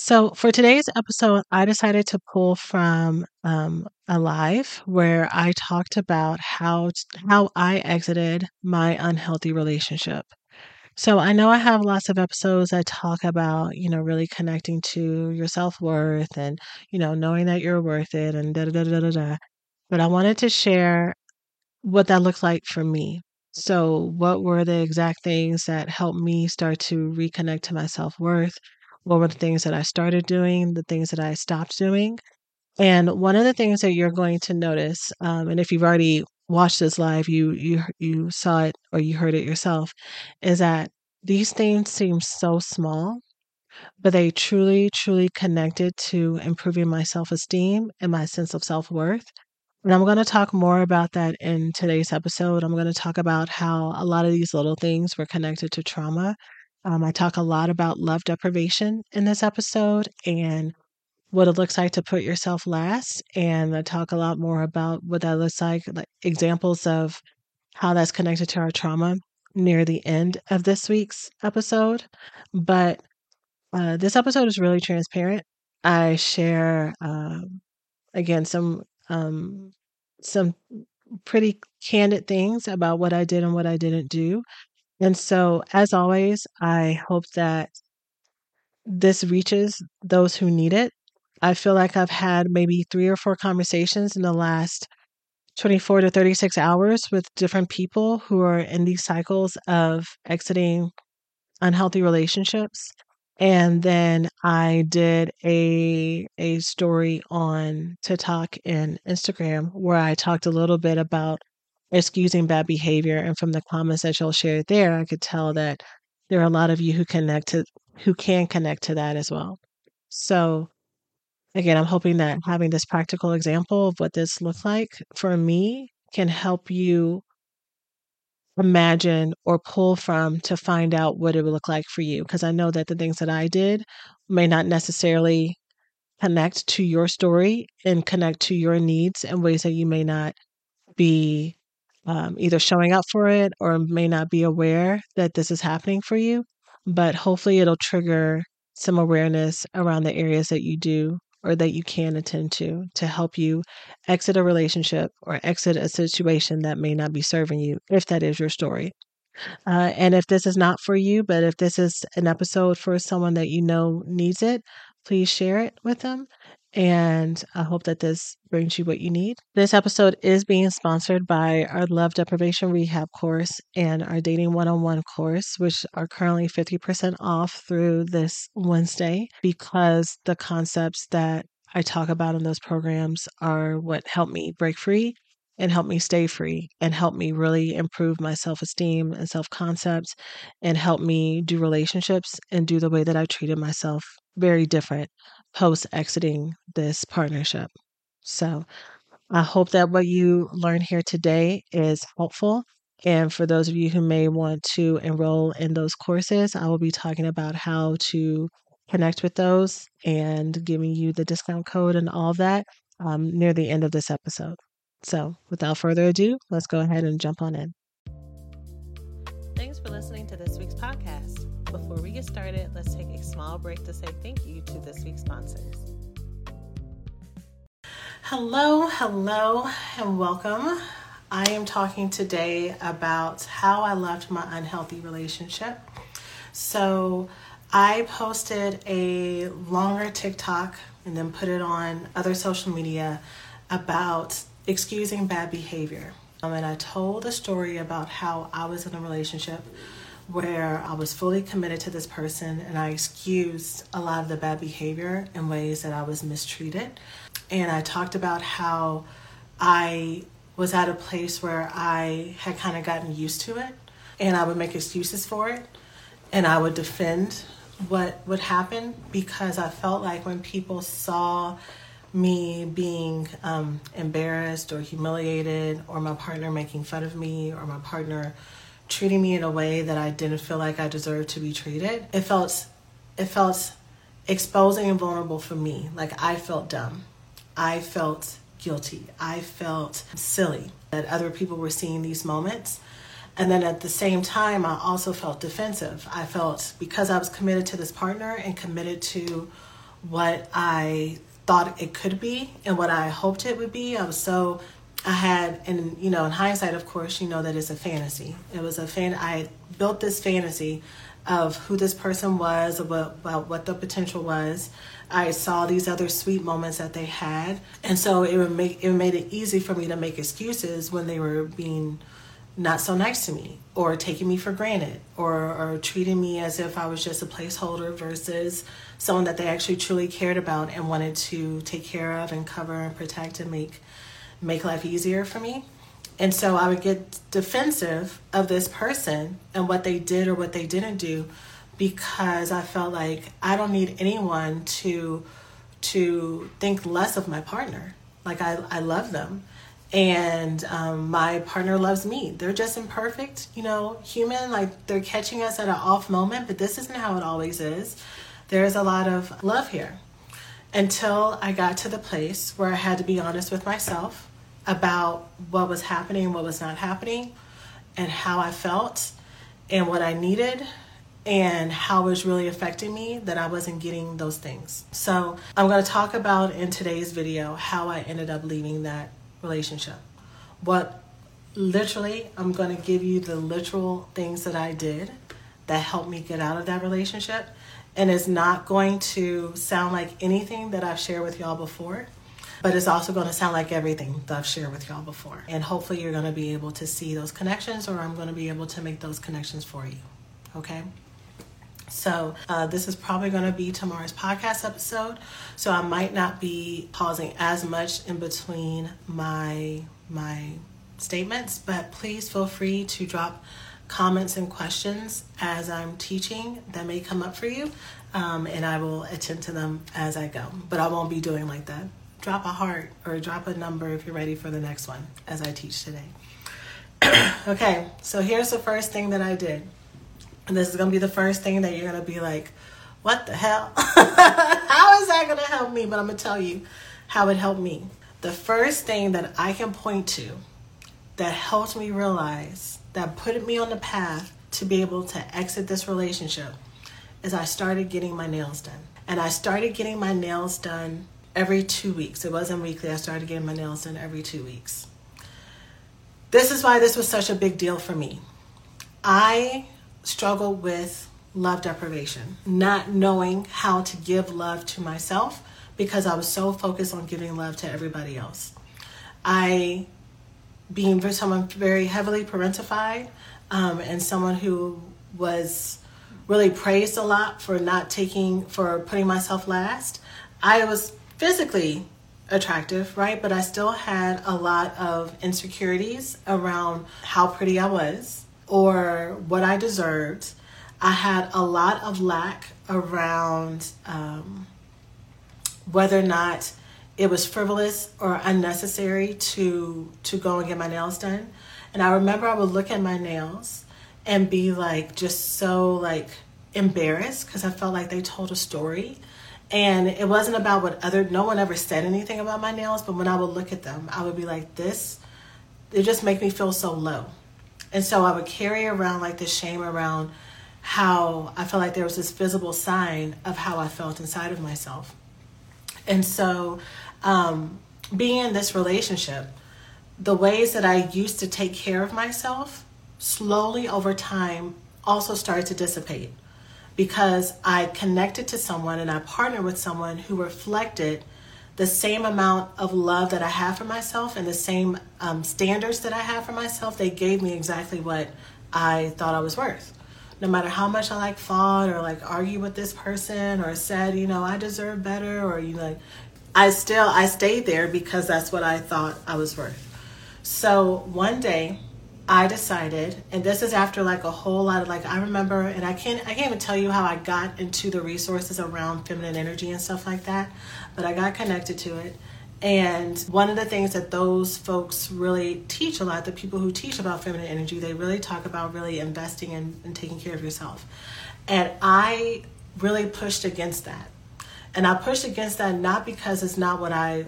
So, for today's episode, I decided to pull from um, a live where I talked about how how I exited my unhealthy relationship. So I know I have lots of episodes that talk about, you know, really connecting to your self worth and, you know, knowing that you're worth it and da da da da da. But I wanted to share what that looked like for me. So, what were the exact things that helped me start to reconnect to my self worth? What were the things that I started doing, the things that I stopped doing? And one of the things that you're going to notice, um, and if you've already watched this live, you you you saw it or you heard it yourself, is that these things seem so small, but they truly, truly connected to improving my self esteem and my sense of self worth. And I'm going to talk more about that in today's episode. I'm going to talk about how a lot of these little things were connected to trauma. Um, I talk a lot about love deprivation in this episode and what it looks like to put yourself last. And I talk a lot more about what that looks like, like examples of how that's connected to our trauma near the end of this week's episode. But uh, this episode is really transparent. I share, um, again, some um, some pretty candid things about what I did and what I didn't do. And so, as always, I hope that this reaches those who need it. I feel like I've had maybe three or four conversations in the last 24 to 36 hours with different people who are in these cycles of exiting unhealthy relationships. And then I did a a story on TikTok and Instagram where I talked a little bit about excusing bad behavior. And from the comments that y'all shared there, I could tell that there are a lot of you who connect to who can connect to that as well. So again, I'm hoping that having this practical example of what this looks like for me can help you imagine or pull from to find out what it would look like for you. Because I know that the things that I did may not necessarily connect to your story and connect to your needs in ways that you may not be um, either showing up for it or may not be aware that this is happening for you. But hopefully, it'll trigger some awareness around the areas that you do or that you can attend to to help you exit a relationship or exit a situation that may not be serving you, if that is your story. Uh, and if this is not for you, but if this is an episode for someone that you know needs it, please share it with them. And I hope that this brings you what you need. This episode is being sponsored by our Love Deprivation Rehab course and our Dating One on One course, which are currently 50% off through this Wednesday because the concepts that I talk about in those programs are what help me break free and help me stay free and help me really improve my self esteem and self concepts and help me do relationships and do the way that I treated myself very different post exiting this partnership. So I hope that what you learned here today is helpful. And for those of you who may want to enroll in those courses, I will be talking about how to connect with those and giving you the discount code and all that um, near the end of this episode. So, without further ado, let's go ahead and jump on in. Thanks for listening to this week's podcast. Before we get started, let's take a small break to say thank you to this week's sponsors. Hello, hello, and welcome. I am talking today about how I left my unhealthy relationship. So, I posted a longer TikTok and then put it on other social media about excusing bad behavior. Um, and I told a story about how I was in a relationship where I was fully committed to this person and I excused a lot of the bad behavior in ways that I was mistreated. And I talked about how I was at a place where I had kind of gotten used to it and I would make excuses for it and I would defend what would happen because I felt like when people saw me being um, embarrassed or humiliated or my partner making fun of me or my partner treating me in a way that I didn't feel like I deserved to be treated. It felt it felt exposing and vulnerable for me. Like I felt dumb. I felt guilty. I felt silly that other people were seeing these moments. And then at the same time, I also felt defensive. I felt because I was committed to this partner and committed to what I thought it could be and what I hoped it would be, I was so I had, and you know, in hindsight, of course, you know that it's a fantasy. It was a fan. I built this fantasy of who this person was, about, about what the potential was. I saw these other sweet moments that they had, and so it would make it made it easy for me to make excuses when they were being not so nice to me or taking me for granted or, or treating me as if I was just a placeholder versus someone that they actually truly cared about and wanted to take care of and cover and protect and make make life easier for me. And so I would get defensive of this person and what they did or what they didn't do because I felt like I don't need anyone to to think less of my partner. Like I, I love them. And um, my partner loves me. They're just imperfect, you know, human. Like they're catching us at an off moment, but this isn't how it always is. There's a lot of love here. Until I got to the place where I had to be honest with myself about what was happening, what was not happening, and how I felt, and what I needed, and how it was really affecting me that I wasn't getting those things. So, I'm going to talk about in today's video how I ended up leaving that relationship. What literally, I'm going to give you the literal things that I did that helped me get out of that relationship. And it's not going to sound like anything that I've shared with y'all before but it's also going to sound like everything that I've shared with y'all before. And hopefully, you're going to be able to see those connections, or I'm going to be able to make those connections for you. Okay? So, uh, this is probably going to be tomorrow's podcast episode. So, I might not be pausing as much in between my my statements, but please feel free to drop comments and questions as I'm teaching that may come up for you, um, and I will attend to them as I go. But I won't be doing like that drop a heart or drop a number if you're ready for the next one as I teach today. okay, so here's the first thing that I did. And this is going to be the first thing that you're going to be like, what the hell? how is that going to help me? But I'm going to tell you how it helped me. The first thing that I can point to that helped me realize, that put me on the path to be able to exit this relationship, is I started getting my nails done. And I started getting my nails done every two weeks. It wasn't weekly. I started getting my nails done every two weeks. This is why this was such a big deal for me. I struggled with love deprivation, not knowing how to give love to myself because I was so focused on giving love to everybody else. I, being someone very heavily parentified um, and someone who was really praised a lot for not taking, for putting myself last, I was physically attractive, right? But I still had a lot of insecurities around how pretty I was or what I deserved. I had a lot of lack around um, whether or not it was frivolous or unnecessary to to go and get my nails done. And I remember I would look at my nails and be like just so like embarrassed because I felt like they told a story and it wasn't about what other, no one ever said anything about my nails, but when I would look at them, I would be like, this, it just make me feel so low. And so I would carry around like this shame around how I felt like there was this visible sign of how I felt inside of myself. And so, um, being in this relationship, the ways that I used to take care of myself slowly over time also started to dissipate because I connected to someone and I partnered with someone who reflected the same amount of love that I have for myself and the same um, standards that I have for myself, they gave me exactly what I thought I was worth. No matter how much I like fought or like argue with this person or said, you know, I deserve better or you like, I still I stayed there because that's what I thought I was worth. So one day I decided, and this is after like a whole lot of like I remember, and I can't I can't even tell you how I got into the resources around feminine energy and stuff like that, but I got connected to it. And one of the things that those folks really teach a lot, the people who teach about feminine energy, they really talk about really investing in and taking care of yourself. And I really pushed against that. And I pushed against that not because it's not what I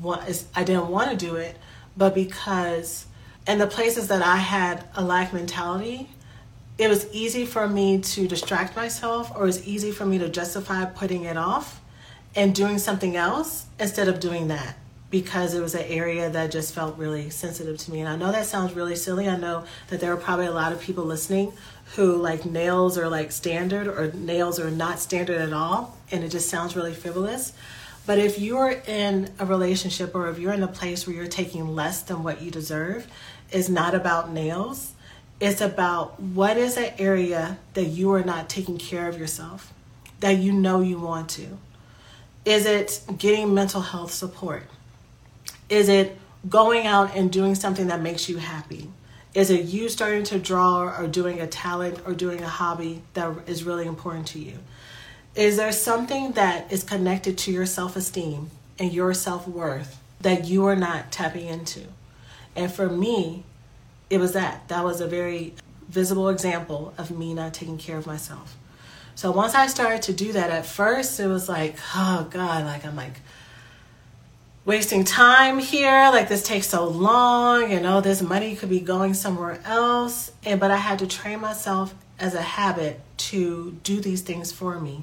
want, I didn't want to do it, but because in the places that I had a lack mentality, it was easy for me to distract myself or it was easy for me to justify putting it off and doing something else instead of doing that because it was an area that just felt really sensitive to me. And I know that sounds really silly. I know that there are probably a lot of people listening who like nails are like standard or nails are not standard at all and it just sounds really frivolous. But if you're in a relationship or if you're in a place where you're taking less than what you deserve, it's not about nails. It's about what is an area that you are not taking care of yourself, that you know you want to. Is it getting mental health support? Is it going out and doing something that makes you happy? Is it you starting to draw or doing a talent or doing a hobby that is really important to you? Is there something that is connected to your self esteem and your self worth that you are not tapping into? And for me, it was that. That was a very visible example of me not taking care of myself. So once I started to do that, at first it was like, oh God, like I'm like wasting time here. Like this takes so long, and all this money could be going somewhere else. And but I had to train myself as a habit to do these things for me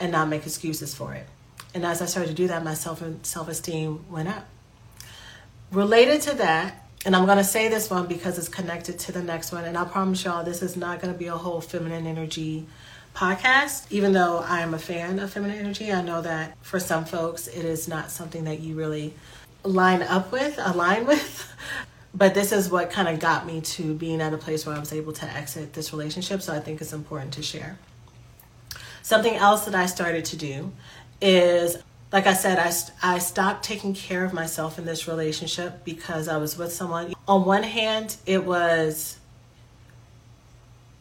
and not make excuses for it. And as I started to do that, my self self esteem went up. Related to that, and I'm gonna say this one because it's connected to the next one, and I promise y'all this is not gonna be a whole feminine energy podcast. Even though I am a fan of feminine energy, I know that for some folks it is not something that you really line up with, align with. But this is what kind of got me to being at a place where I was able to exit this relationship. So I think it's important to share. Something else that I started to do is, like I said, I, I stopped taking care of myself in this relationship because I was with someone. On one hand, it was,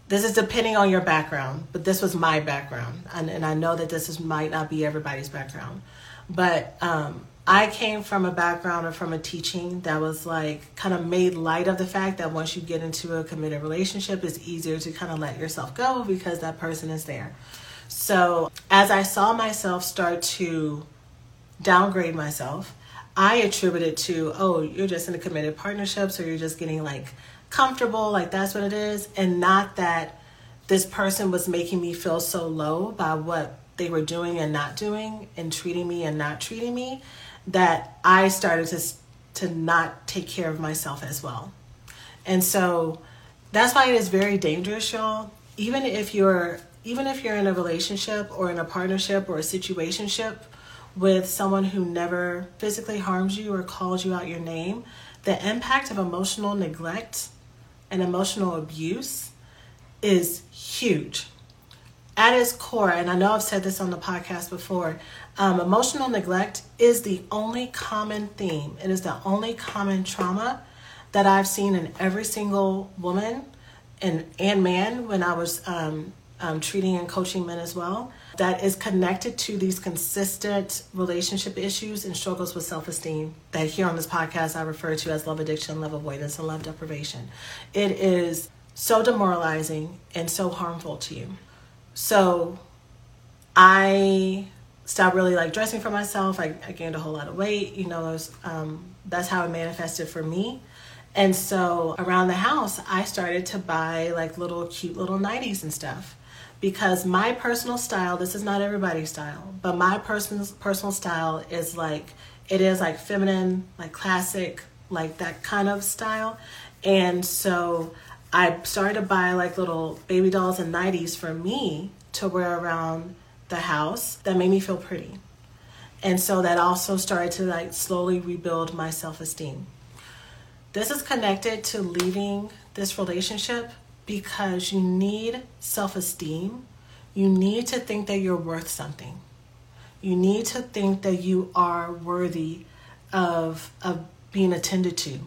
this is depending on your background, but this was my background. And, and I know that this is, might not be everybody's background. But um, I came from a background or from a teaching that was like kind of made light of the fact that once you get into a committed relationship, it's easier to kind of let yourself go because that person is there. So as I saw myself start to downgrade myself, I attribute it to, oh, you're just in a committed partnership, so you're just getting like comfortable, like that's what it is, and not that this person was making me feel so low by what they were doing and not doing and treating me and not treating me that I started to to not take care of myself as well. And so that's why it is very dangerous, y'all. Even if you're even if you're in a relationship or in a partnership or a situationship with someone who never physically harms you or calls you out your name, the impact of emotional neglect and emotional abuse is huge. At its core, and I know I've said this on the podcast before, um, emotional neglect is the only common theme. It is the only common trauma that I've seen in every single woman and, and man when I was um, um, treating and coaching men as well that is connected to these consistent relationship issues and struggles with self esteem that here on this podcast I refer to as love addiction, love avoidance, and love deprivation. It is so demoralizing and so harmful to you. So I stopped really like dressing for myself. I, I gained a whole lot of weight. You know, was, um, that's how it manifested for me. And so around the house, I started to buy like little cute little nighties and stuff because my personal style this is not everybody's style but my personal personal style is like it is like feminine like classic like that kind of style and so i started to buy like little baby dolls and nighties for me to wear around the house that made me feel pretty And so that also started to like slowly rebuild my self esteem. This is connected to leaving this relationship because you need self esteem. You need to think that you're worth something. You need to think that you are worthy of, of being attended to.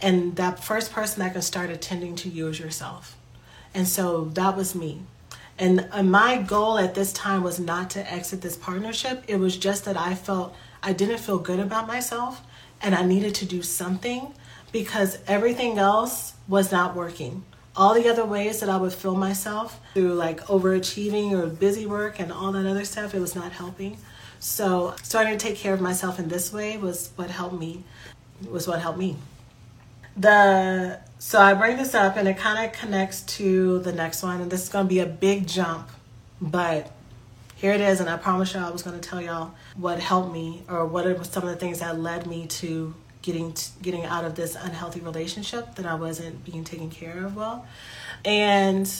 And that first person that can start attending to you is yourself. And so that was me. And my goal at this time was not to exit this partnership. It was just that I felt I didn't feel good about myself and I needed to do something because everything else was not working. All the other ways that I would fill myself through like overachieving or busy work and all that other stuff, it was not helping. So starting to take care of myself in this way was what helped me was what helped me. The so I bring this up and it kind of connects to the next one and this is going to be a big jump, but here it is and I promise y'all I was going to tell y'all what helped me or what are some of the things that led me to getting getting out of this unhealthy relationship that I wasn't being taken care of well. And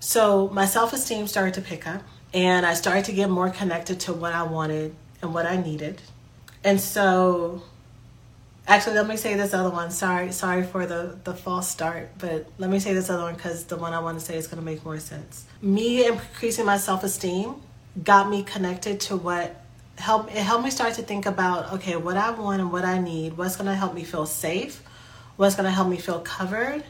so my self-esteem started to pick up and I started to get more connected to what I wanted and what I needed. And so actually let me say this other one. Sorry, sorry for the the false start, but let me say this other one cuz the one I want to say is going to make more sense. Me increasing my self-esteem got me connected to what help it helped me start to think about okay, what I want and what I need, what's going to help me feel safe, what's going to help me feel covered.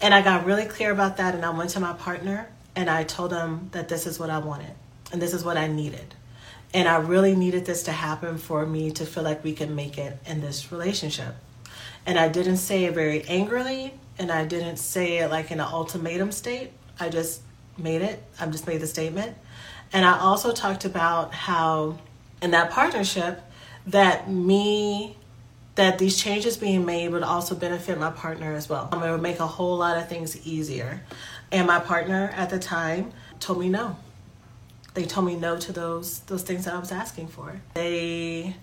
And I got really clear about that and I went to my partner and I told him that this is what I wanted and this is what I needed. And I really needed this to happen for me to feel like we can make it in this relationship. And I didn't say it very angrily and I didn't say it like in an ultimatum state. I just made it. I just made the statement. And I also talked about how in that partnership that me that these changes being made would also benefit my partner as well. Um, it would make a whole lot of things easier. And my partner at the time told me no. They told me no to those those things that I was asking for. They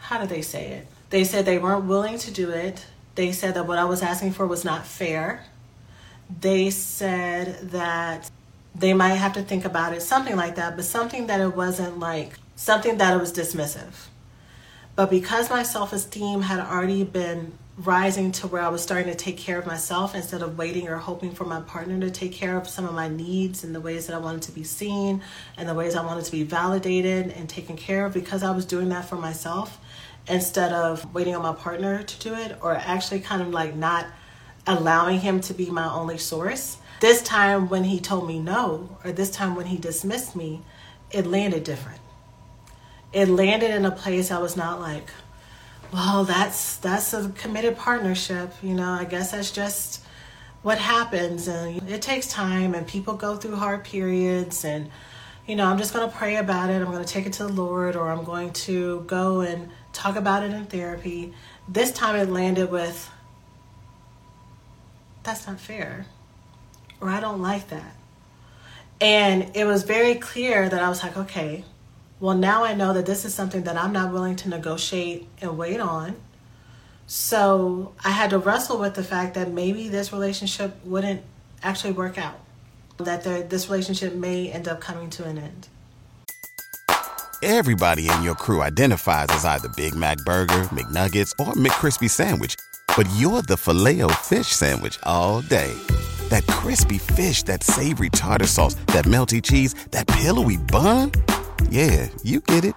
how did they say it? They said they weren't willing to do it. They said that what I was asking for was not fair. They said that they might have to think about it, something like that, but something that it wasn't like something that was dismissive. But because my self esteem had already been rising to where I was starting to take care of myself instead of waiting or hoping for my partner to take care of some of my needs and the ways that I wanted to be seen and the ways I wanted to be validated and taken care of because I was doing that for myself instead of waiting on my partner to do it or actually kind of like not allowing him to be my only source. This time when he told me no, or this time when he dismissed me, it landed different. It landed in a place I was not like, well that's that's a committed partnership you know i guess that's just what happens. And it takes time and people go through hard periods and you know i'm just going to pray about it. I'm going to take it to the lord or i'm going to go and talk about it in therapy. This time it landed with that's not fair or i don't like that. And it was very clear that i was like okay well, now I know that this is something that I'm not willing to negotiate and wait on. So I had to wrestle with the fact that maybe this relationship wouldn't actually work out, that the, this relationship may end up coming to an end. Everybody in your crew identifies as either Big Mac Burger, McNuggets, or McCrispy Sandwich, but you're the filet fish Sandwich all day. That crispy fish, that savory tartar sauce, that melty cheese, that pillowy bun. Yeah, you get it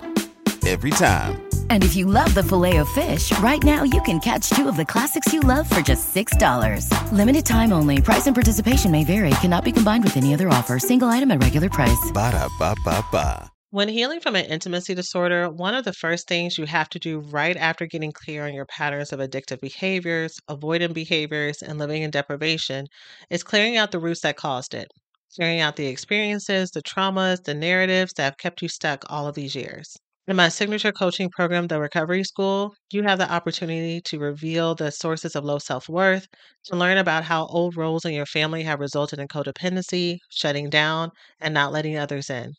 every time. And if you love the Filet-O-Fish, right now you can catch two of the classics you love for just $6. Limited time only. Price and participation may vary. Cannot be combined with any other offer. Single item at regular price. Ba da ba ba ba. When healing from an intimacy disorder, one of the first things you have to do right after getting clear on your patterns of addictive behaviors, avoidant behaviors, and living in deprivation is clearing out the roots that caused it clearing out the experiences, the traumas, the narratives that have kept you stuck all of these years. In my signature coaching program, The Recovery School, you have the opportunity to reveal the sources of low self worth, to learn about how old roles in your family have resulted in codependency, shutting down, and not letting others in.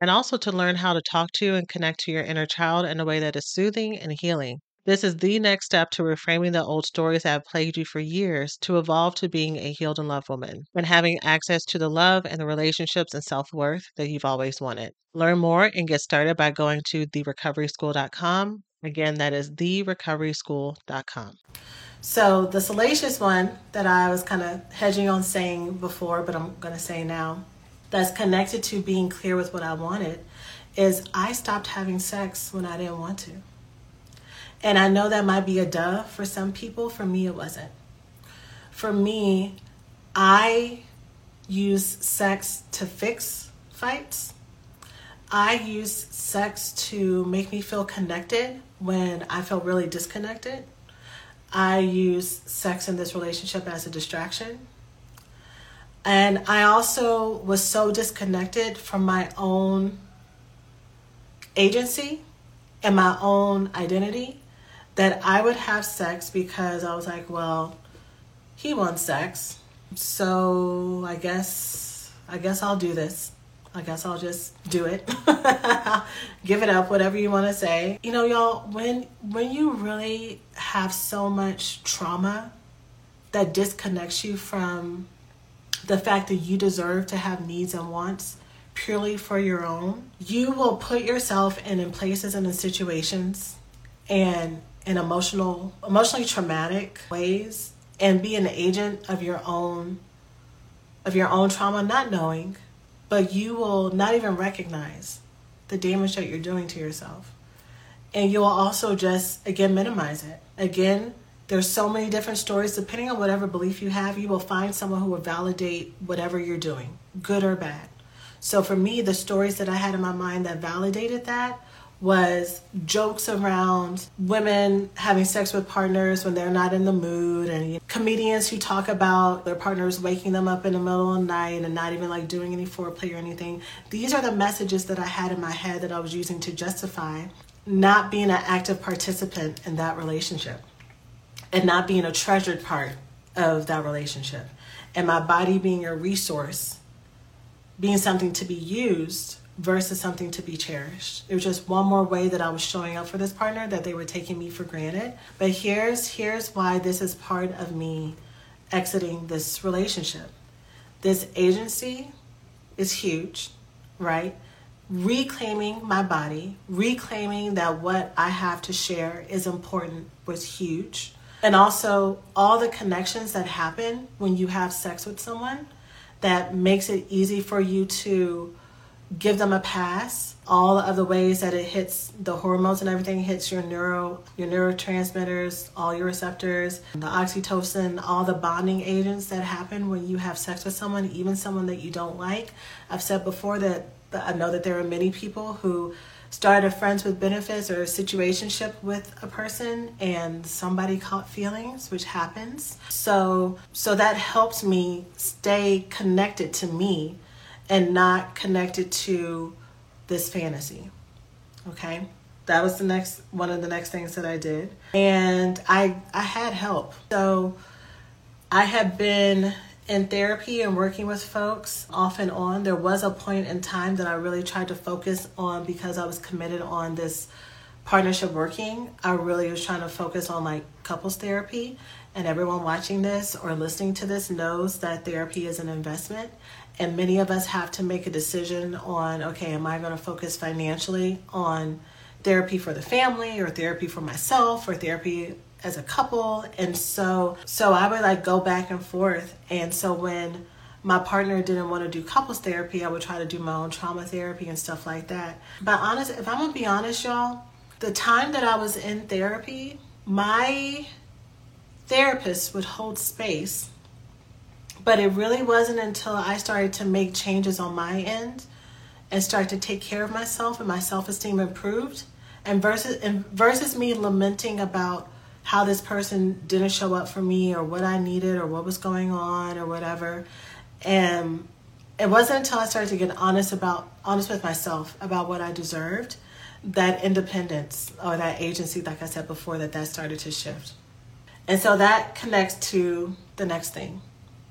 And also to learn how to talk to and connect to your inner child in a way that is soothing and healing. This is the next step to reframing the old stories that have plagued you for years to evolve to being a healed and loved woman and having access to the love and the relationships and self worth that you've always wanted. Learn more and get started by going to therecoveryschool.com. Again, that is therecoveryschool.com. So, the salacious one that I was kind of hedging on saying before, but I'm going to say now, that's connected to being clear with what I wanted, is I stopped having sex when I didn't want to. And I know that might be a duh for some people. For me, it wasn't. For me, I use sex to fix fights. I use sex to make me feel connected when I feel really disconnected. I use sex in this relationship as a distraction. And I also was so disconnected from my own agency and my own identity that I would have sex because I was like, well, he wants sex. So I guess I guess I'll do this. I guess I'll just do it. Give it up, whatever you want to say. You know, y'all, when when you really have so much trauma that disconnects you from the fact that you deserve to have needs and wants purely for your own, you will put yourself in, in places and in situations and in emotional emotionally traumatic ways and be an agent of your own of your own trauma not knowing but you will not even recognize the damage that you're doing to yourself. And you'll also just again minimize it. Again there's so many different stories. Depending on whatever belief you have you will find someone who will validate whatever you're doing good or bad. So for me the stories that i had in my mind that validated that was jokes around women having sex with partners when they're not in the mood and comedians who talk about their partners waking them up in the middle of the night and not even like doing any foreplay or anything. These are the messages that I had in my head that I was using to justify not being an active participant in that relationship and not being a treasured part of that relationship and my body being a resource being something to be used versus something to be cherished. It was just one more way that I was showing up for this partner that they were taking me for granted. But here's here's why this is part of me exiting this relationship. This agency is huge, right? Reclaiming my body, reclaiming that what I have to share is important was huge. And also all the connections that happen when you have sex with someone that makes it easy for you to give them a pass. All of the ways that it hits the hormones and everything hits your neuro your neurotransmitters, all your receptors, the oxytocin, all the bonding agents that happen when you have sex with someone, even someone that you don't like. I've said before that, I know that there are many people who started a friends with benefits or a situationship with a person and somebody caught feelings which happens so so that helps me stay connected to me and not connected to this fantasy. Okay? That was the next one of the next things that I did. And I I had help. So I had been in therapy and working with folks off and on. There was a point in time that I really tried to focus on because I was committed on this partnership working. I really was trying to focus on like couples therapy. And everyone watching this or listening to this knows that therapy is an investment. And many of us have to make a decision on okay, am I going to focus financially on therapy for the family or therapy for myself or therapy as a couple? And so so I would like go back and forth. And so when my partner didn't want to do couples therapy, I would try to do my own trauma therapy and stuff like that. But honest, if I'm gonna be honest, y'all, the time that I was in therapy, my therapist would hold space but it really wasn't until I started to make changes on my end and start to take care of myself and my self-esteem improved and versus and versus me lamenting about how this person didn't show up for me or what I needed or what was going on or whatever. And it wasn't until I started to get honest about honest with myself about what I deserved that independence or that agency like I said before that that started to shift. And so that connects to the next thing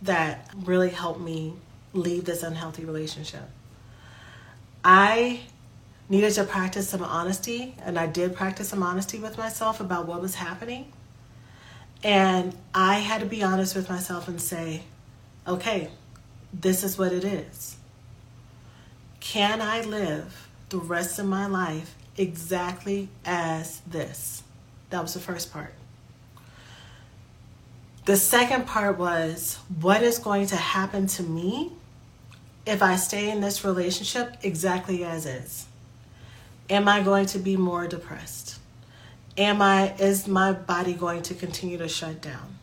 that really helped me leave this unhealthy relationship. I needed to practice some honesty, and I did practice some honesty with myself about what was happening. And I had to be honest with myself and say, okay, this is what it is. Can I live the rest of my life exactly as this? That was the first part. The second part was what is going to happen to me if I stay in this relationship exactly as is? Am I going to be more depressed? Am I is my body going to continue to shut down?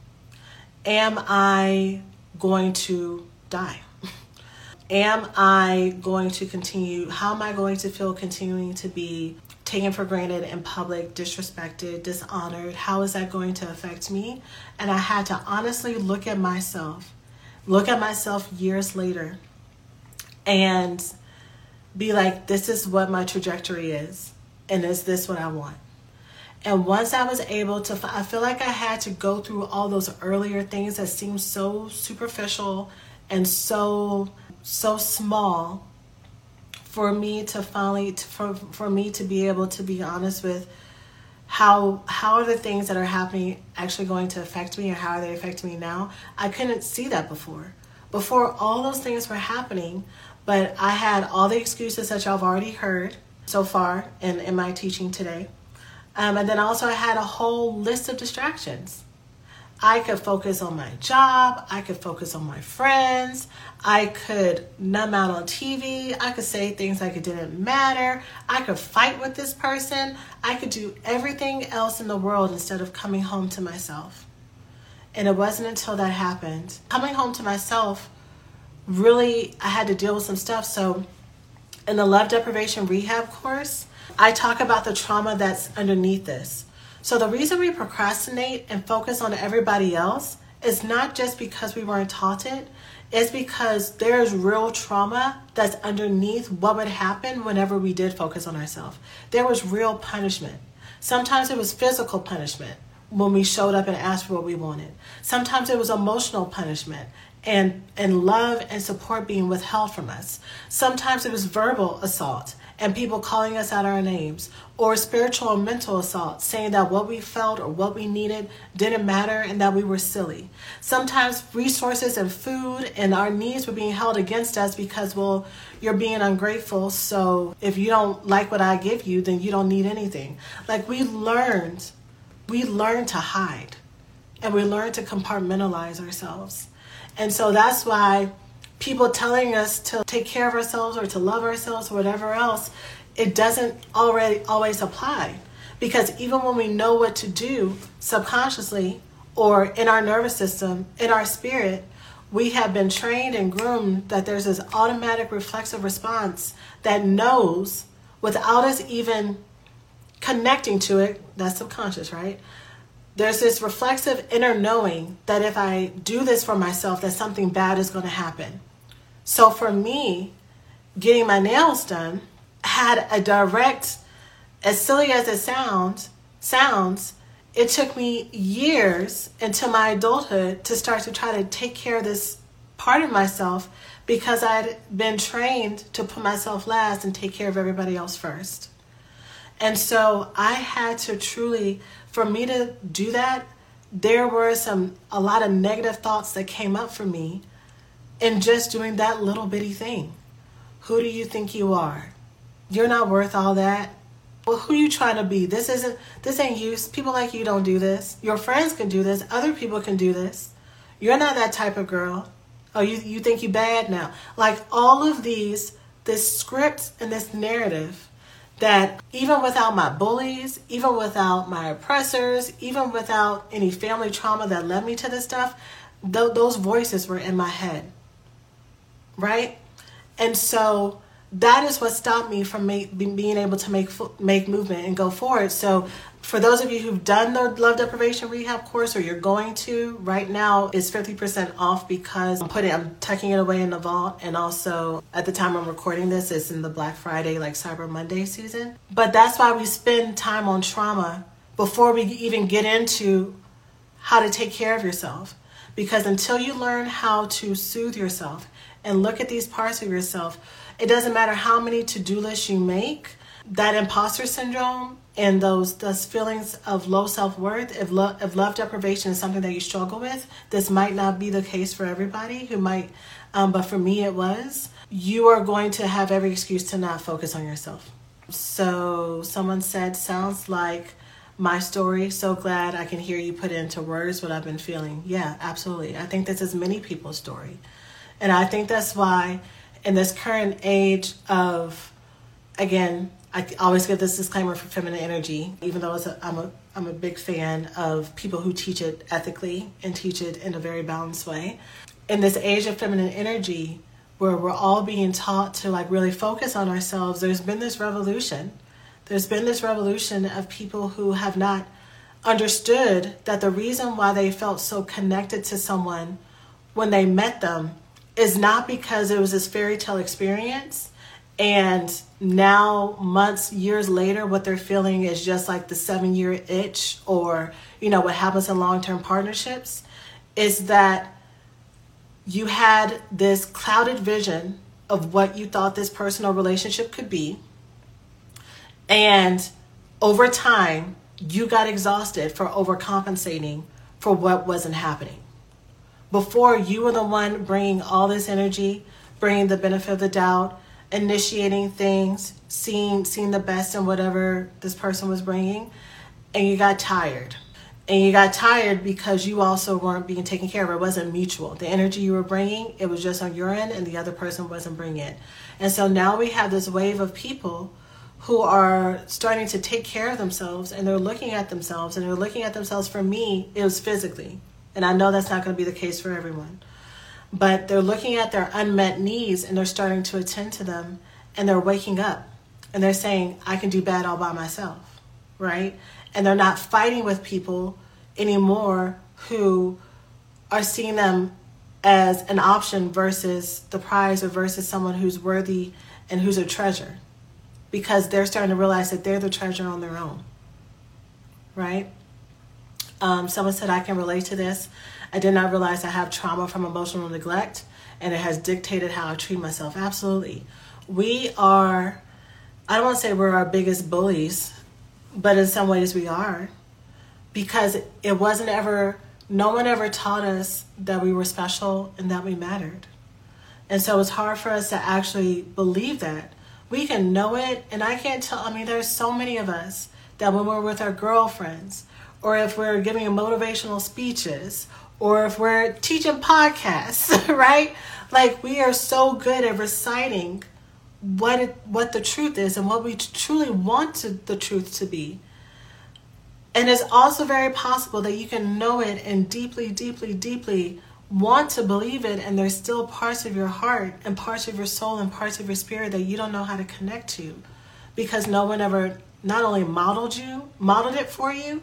Am I going to die? am I going to continue how am I going to feel continuing to be taken for granted in public, disrespected, dishonored? How is that going to affect me? And I had to honestly look at myself, look at myself years later, and be like, this is what my trajectory is. And is this what I want? And once I was able to, I feel like I had to go through all those earlier things that seemed so superficial and so, so small for me to finally for, for me to be able to be honest with how how are the things that are happening actually going to affect me or how are they affecting me now? I couldn't see that before. Before all those things were happening but i had all the excuses that y'all have already heard so far in, in my teaching today. Um, and then also i had a whole list of distractions I could focus on my job. I could focus on my friends. I could numb out on TV. I could say things like it didn't matter. I could fight with this person. I could do everything else in the world instead of coming home to myself. And it wasn't until that happened. Coming home to myself, really, I had to deal with some stuff. So, in the love deprivation rehab course, I talk about the trauma that's underneath this. So the reason we procrastinate and focus on everybody else is not just because we weren't taught it, it's because there's real trauma that's underneath what would happen whenever we did focus on ourselves. There was real punishment. Sometimes it was physical punishment when we showed up and asked for what we wanted. Sometimes it was emotional punishment and, and love and support being withheld from us. Sometimes it was verbal assault and people calling us out our names, or spiritual or mental assault, saying that what we felt or what we needed didn't matter and that we were silly. Sometimes resources and food and our needs were being held against us because, well, you're being ungrateful, so if you don't like what I give you, then you don't need anything. Like we learned, we learned to hide and we learned to compartmentalize ourselves. And so that's why people telling us to take care of ourselves or to love ourselves or whatever else, it doesn't already always apply. Because even when we know what to do subconsciously or in our nervous system, in our spirit, we have been trained and groomed that there's this automatic reflexive response that knows without us even connecting to it, that's subconscious, right? There's this reflexive inner knowing that if I do this for myself, that something bad is going to happen. So for me, getting my nails done had a direct, as silly as it sounds, sounds, it took me years until my adulthood to start to try to take care of this part of myself because I'd been trained to put myself last and take care of everybody else first. And so I had to truly, for me to do that, there were some, a lot of negative thoughts that came up for me in just doing that little bitty thing. Who do you think you are? You're not worth all that. Well, who are you trying to be? This isn't this ain't you. People like you don't do this. Your friends can do this. Other people can do this. You're not that type of girl. Oh, you you think you bad now. Like all of these this script and this narrative that even without my bullies, even without my oppressors, even without any family trauma that led me to this stuff, th- those voices were in my head right? And so that is what stopped me from make, being able to make make movement and go forward. So for those of you who've done the love deprivation rehab course or you're going to right now is 50% off because I'm putting I'm tucking it away in the vault and also at the time I'm recording this it's in the Black Friday like Cyber Monday season. But that's why we spend time on trauma before we even get into how to take care of yourself because until you learn how to soothe yourself and look at these parts of yourself. It doesn't matter how many to do lists you make, that imposter syndrome and those those feelings of low self-worth if love if love deprivation is something that you struggle with this might not be the case for everybody who might um, but for me it was. You are going to have every excuse to not focus on yourself. So someone said sounds like my story. So glad i can hear you put into words what i've been feeling. Yeah absolutely. I think this is many people's story and i think that's why in this current age of again I always give this disclaimer for feminine energy, even though it's a, I'm a I'm a big fan of people who teach it ethically and teach it in a very balanced way. In this age of feminine energy, where we're all being taught to like really focus on ourselves, there's been this revolution. There's been this revolution of people who have not understood that the reason why they felt so connected to someone when they met them is not because it was this fairy tale experience and now, months, years later, what they're feeling is just like the seven year itch, or, you know, what happens in long term partnerships is that you had this clouded vision of what you thought this personal relationship could be. And over time, you got exhausted for overcompensating for what wasn't happening. Before, you were the one bringing all this energy, bringing the benefit of the doubt, initiating things, seeing seeing the best in whatever this person was bringing, and you got tired. And you got tired because you also weren't being taken care of. It wasn't mutual. The energy you were bringing, it was just on your end, and the other person wasn't bringing it. And so now we have this wave of people who are starting to take care of themselves and they're looking at themselves and they're looking at themselves for me it was physically and i know that's not going to be the case for everyone but they're looking at their unmet needs and they're starting to attend to them and they're waking up and they're saying, I can do bad all by myself, right? And they're not fighting with people anymore who are seeing them as an option versus the prize or versus someone who's worthy and who's a treasure because they're starting to realize that they're the treasure on their own, right? Um, someone said, I can relate to this. I did not realize I have trauma from emotional neglect and it has dictated how I treat myself. Absolutely. We are, I don't want to say we're our biggest bullies, but in some ways we are because it wasn't ever, no one ever taught us that we were special and that we mattered. And so it's hard for us to actually believe that. We can know it, and I can't tell, I mean, there's so many of us that when we're with our girlfriends, or if we're giving motivational speeches, or if we're teaching podcasts, right? Like we are so good at reciting what it, what the truth is and what we truly want to, the truth to be. And it's also very possible that you can know it and deeply, deeply, deeply want to believe it, and there's still parts of your heart and parts of your soul and parts of your spirit that you don't know how to connect to because no one ever not only modeled you, modeled it for you,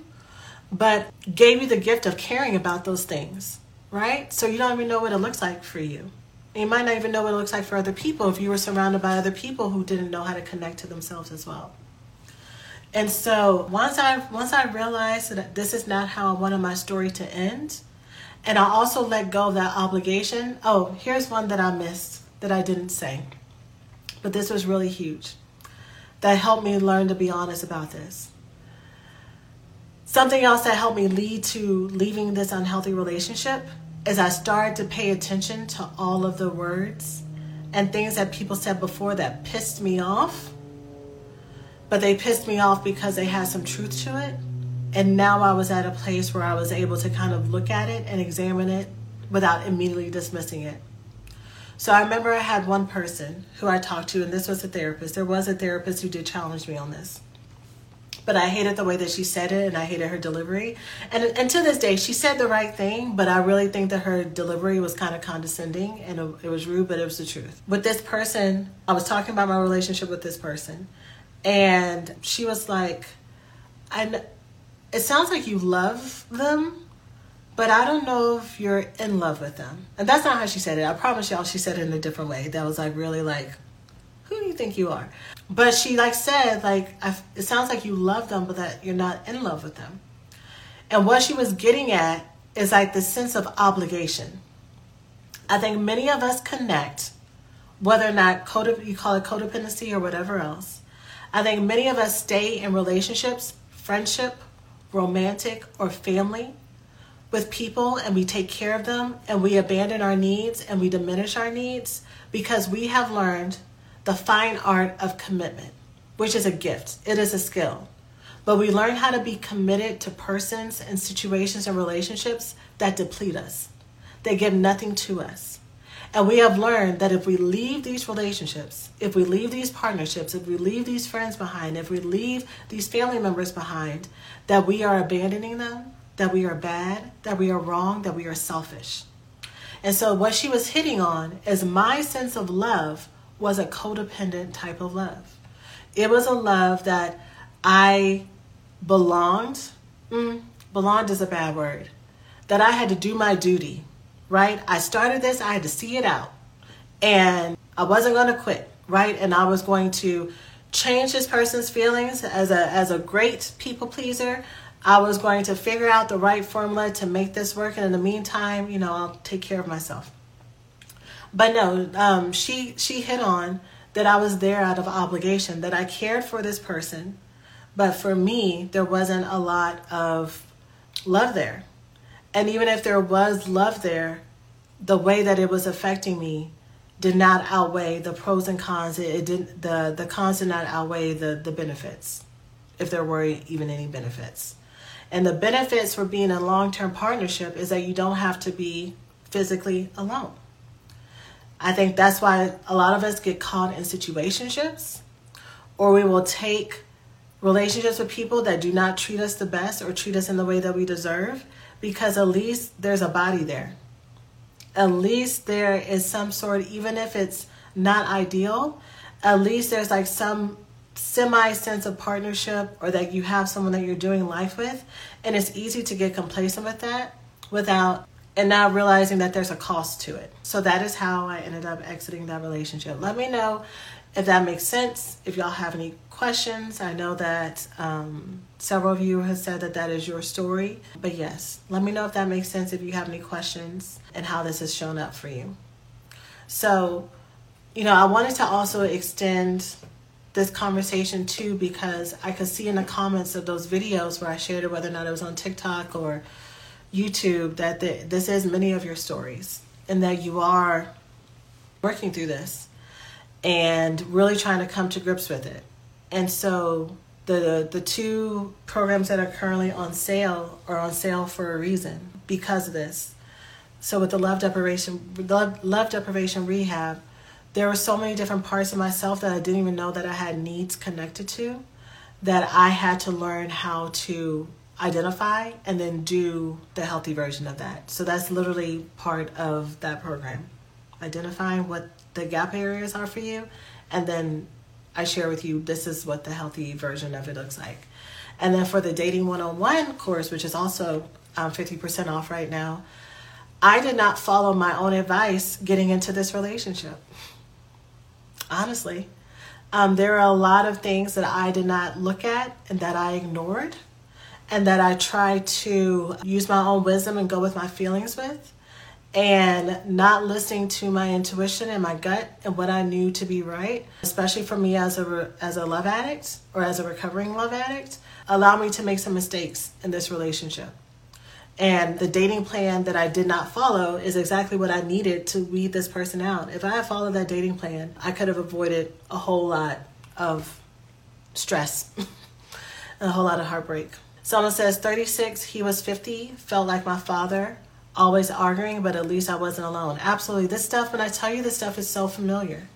but gave you the gift of caring about those things, right? So you don't even know what it looks like for you. you might not even know what it looks like for other people if you were surrounded by other people who didn't know how to connect to themselves as well. And so once I once I realized that this is not how I wanted my story to end, and I also let go of that obligation. Oh, here's one that I missed that I didn't say. But this was really huge. That helped me learn to be honest about this. Something else that helped me lead to leaving this unhealthy relationship is I started to pay attention to all of the words and things that people said before that pissed me off. But they pissed me off because they had some truth to it. And now I was at a place where I was able to kind of look at it and examine it without immediately dismissing it. So I remember I had one person who I talked to, and this was a therapist. There was a therapist who did challenge me on this but I hated the way that she said it and I hated her delivery. And, and to this day, she said the right thing, but I really think that her delivery was kind of condescending and it, it was rude, but it was the truth. With this person, I was talking about my relationship with this person, and she was like, I, it sounds like you love them, but I don't know if you're in love with them. And that's not how she said it. I promise y'all, she said it in a different way. That was like really like, who do you think you are? But she like said like it sounds like you love them, but that you're not in love with them. And what she was getting at is like the sense of obligation. I think many of us connect, whether or not code you call it codependency or whatever else. I think many of us stay in relationships, friendship, romantic, or family with people and we take care of them and we abandon our needs and we diminish our needs because we have learned the fine art of commitment, which is a gift, it is a skill. But we learn how to be committed to persons and situations and relationships that deplete us, they give nothing to us. And we have learned that if we leave these relationships, if we leave these partnerships, if we leave these friends behind, if we leave these family members behind, that we are abandoning them, that we are bad, that we are wrong, that we are selfish. And so, what she was hitting on is my sense of love was a codependent type of love. It was a love that I belonged. Mm, belonged is a bad word. That I had to do my duty, right? I started this, I had to see it out. And I wasn't going to quit, right? And I was going to change this person's feelings as a as a great people pleaser. I was going to figure out the right formula to make this work, and in the meantime, you know, I'll take care of myself. But no, um, she she hit on that I was there out of obligation, that I cared for this person, but for me, there wasn't a lot of love there. And even if there was love there, the way that it was affecting me did not outweigh the pros and cons. It, it didn't the the cons did not outweigh the the benefits, if there were even any benefits. And the benefits for being in long term partnership is that you don't have to be physically alone. I think that's why a lot of us get caught in situationships, or we will take relationships with people that do not treat us the best or treat us in the way that we deserve because at least there's a body there. At least there is some sort, even if it's not ideal, at least there's like some semi sense of partnership or that you have someone that you're doing life with. And it's easy to get complacent with that without and now realizing that there's a cost to it. So that is how I ended up exiting that relationship. Let me know if that makes sense. If y'all have any questions, I know that um, several of you have said that that is your story. But yes, let me know if that makes sense. If you have any questions and how this has shown up for you. So, you know, I wanted to also extend this conversation too because I could see in the comments of those videos where I shared it, whether or not it was on TikTok or YouTube that the, this is many of your stories and that you are working through this and really trying to come to grips with it. And so the the two programs that are currently on sale are on sale for a reason because of this. So with the love deprivation love, love deprivation rehab, there were so many different parts of myself that I didn't even know that I had needs connected to that I had to learn how to identify and then do the healthy version of that. So that's literally part of that program. Identifying what the gap areas are for you, and then I share with you this is what the healthy version of it looks like. And then for the Dating 101 course, which is also um, 50% off right now, I did not follow my own advice getting into this relationship. Honestly, um, there are a lot of things that I did not look at and that I ignored and that I try to use my own wisdom and go with my feelings with and not listening to my intuition and my gut and what I knew to be right, especially for me as a as a love addict or as a recovering love addict, allowed me to make some mistakes in this relationship. And the dating plan that I did not follow is exactly what I needed to weed this person out. If I had followed that dating plan, I could have avoided a whole lot of stress, and a whole lot of heartbreak. Someone says 36, he was 50, felt like my father, always arguing, but at least I wasn't alone. Absolutely. This stuff, when I tell you this stuff is so familiar.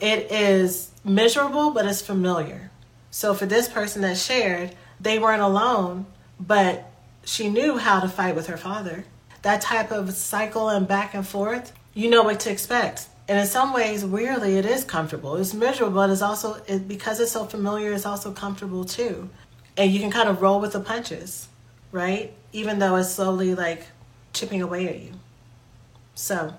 It is miserable, but it's familiar. So for this person that shared, they weren't alone, but she knew how to fight with her father. That type of cycle and back and forth, you know what to expect. And in some ways, weirdly, it is comfortable. It's miserable, but it's also, it, because it's so familiar, it's also comfortable too and you can kind of roll with the punches, right? Even though it's slowly like chipping away at you. So,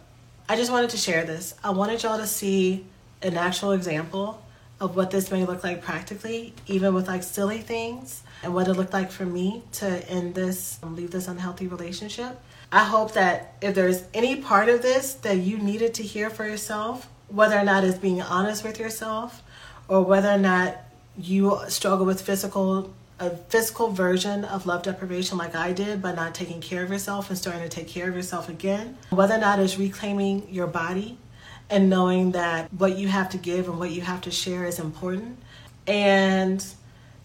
I just wanted to share this. I wanted y'all to see an actual example of what this may look like practically, even with like silly things, and what it looked like for me to end this, um, leave this unhealthy relationship. I hope that if there's any part of this that you needed to hear for yourself, whether or not it's being honest with yourself or whether or not you struggle with physical a physical version of love deprivation like I did, but not taking care of yourself and starting to take care of yourself again. Whether or not it's reclaiming your body and knowing that what you have to give and what you have to share is important. And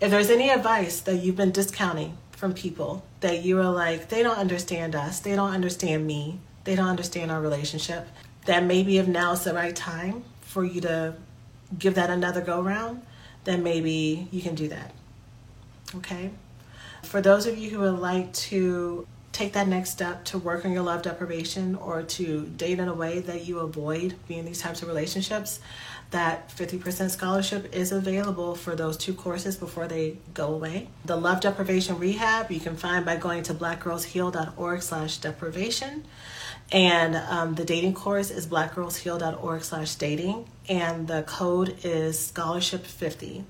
if there's any advice that you've been discounting from people that you are like, they don't understand us, they don't understand me, they don't understand our relationship, that maybe if now is the right time for you to give that another go round, then maybe you can do that. Okay? For those of you who would like to take that next step to work on your love deprivation or to date in a way that you avoid being in these types of relationships, that 50% scholarship is available for those two courses before they go away. The love deprivation rehab you can find by going to blackgirlsheal.org slash deprivation. And um, the dating course is blackgirlsheal.org slash dating. And the code is scholarship50.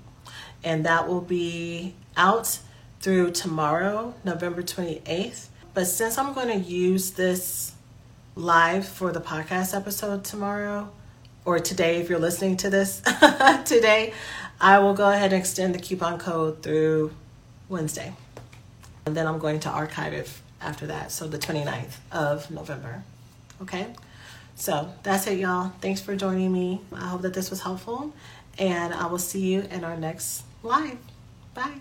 And that will be out through tomorrow, November 28th. But since I'm going to use this live for the podcast episode tomorrow, or today, if you're listening to this today, I will go ahead and extend the coupon code through Wednesday. And then I'm going to archive it after that, so the 29th of November. Okay? So that's it, y'all. Thanks for joining me. I hope that this was helpful, and I will see you in our next live. Bye.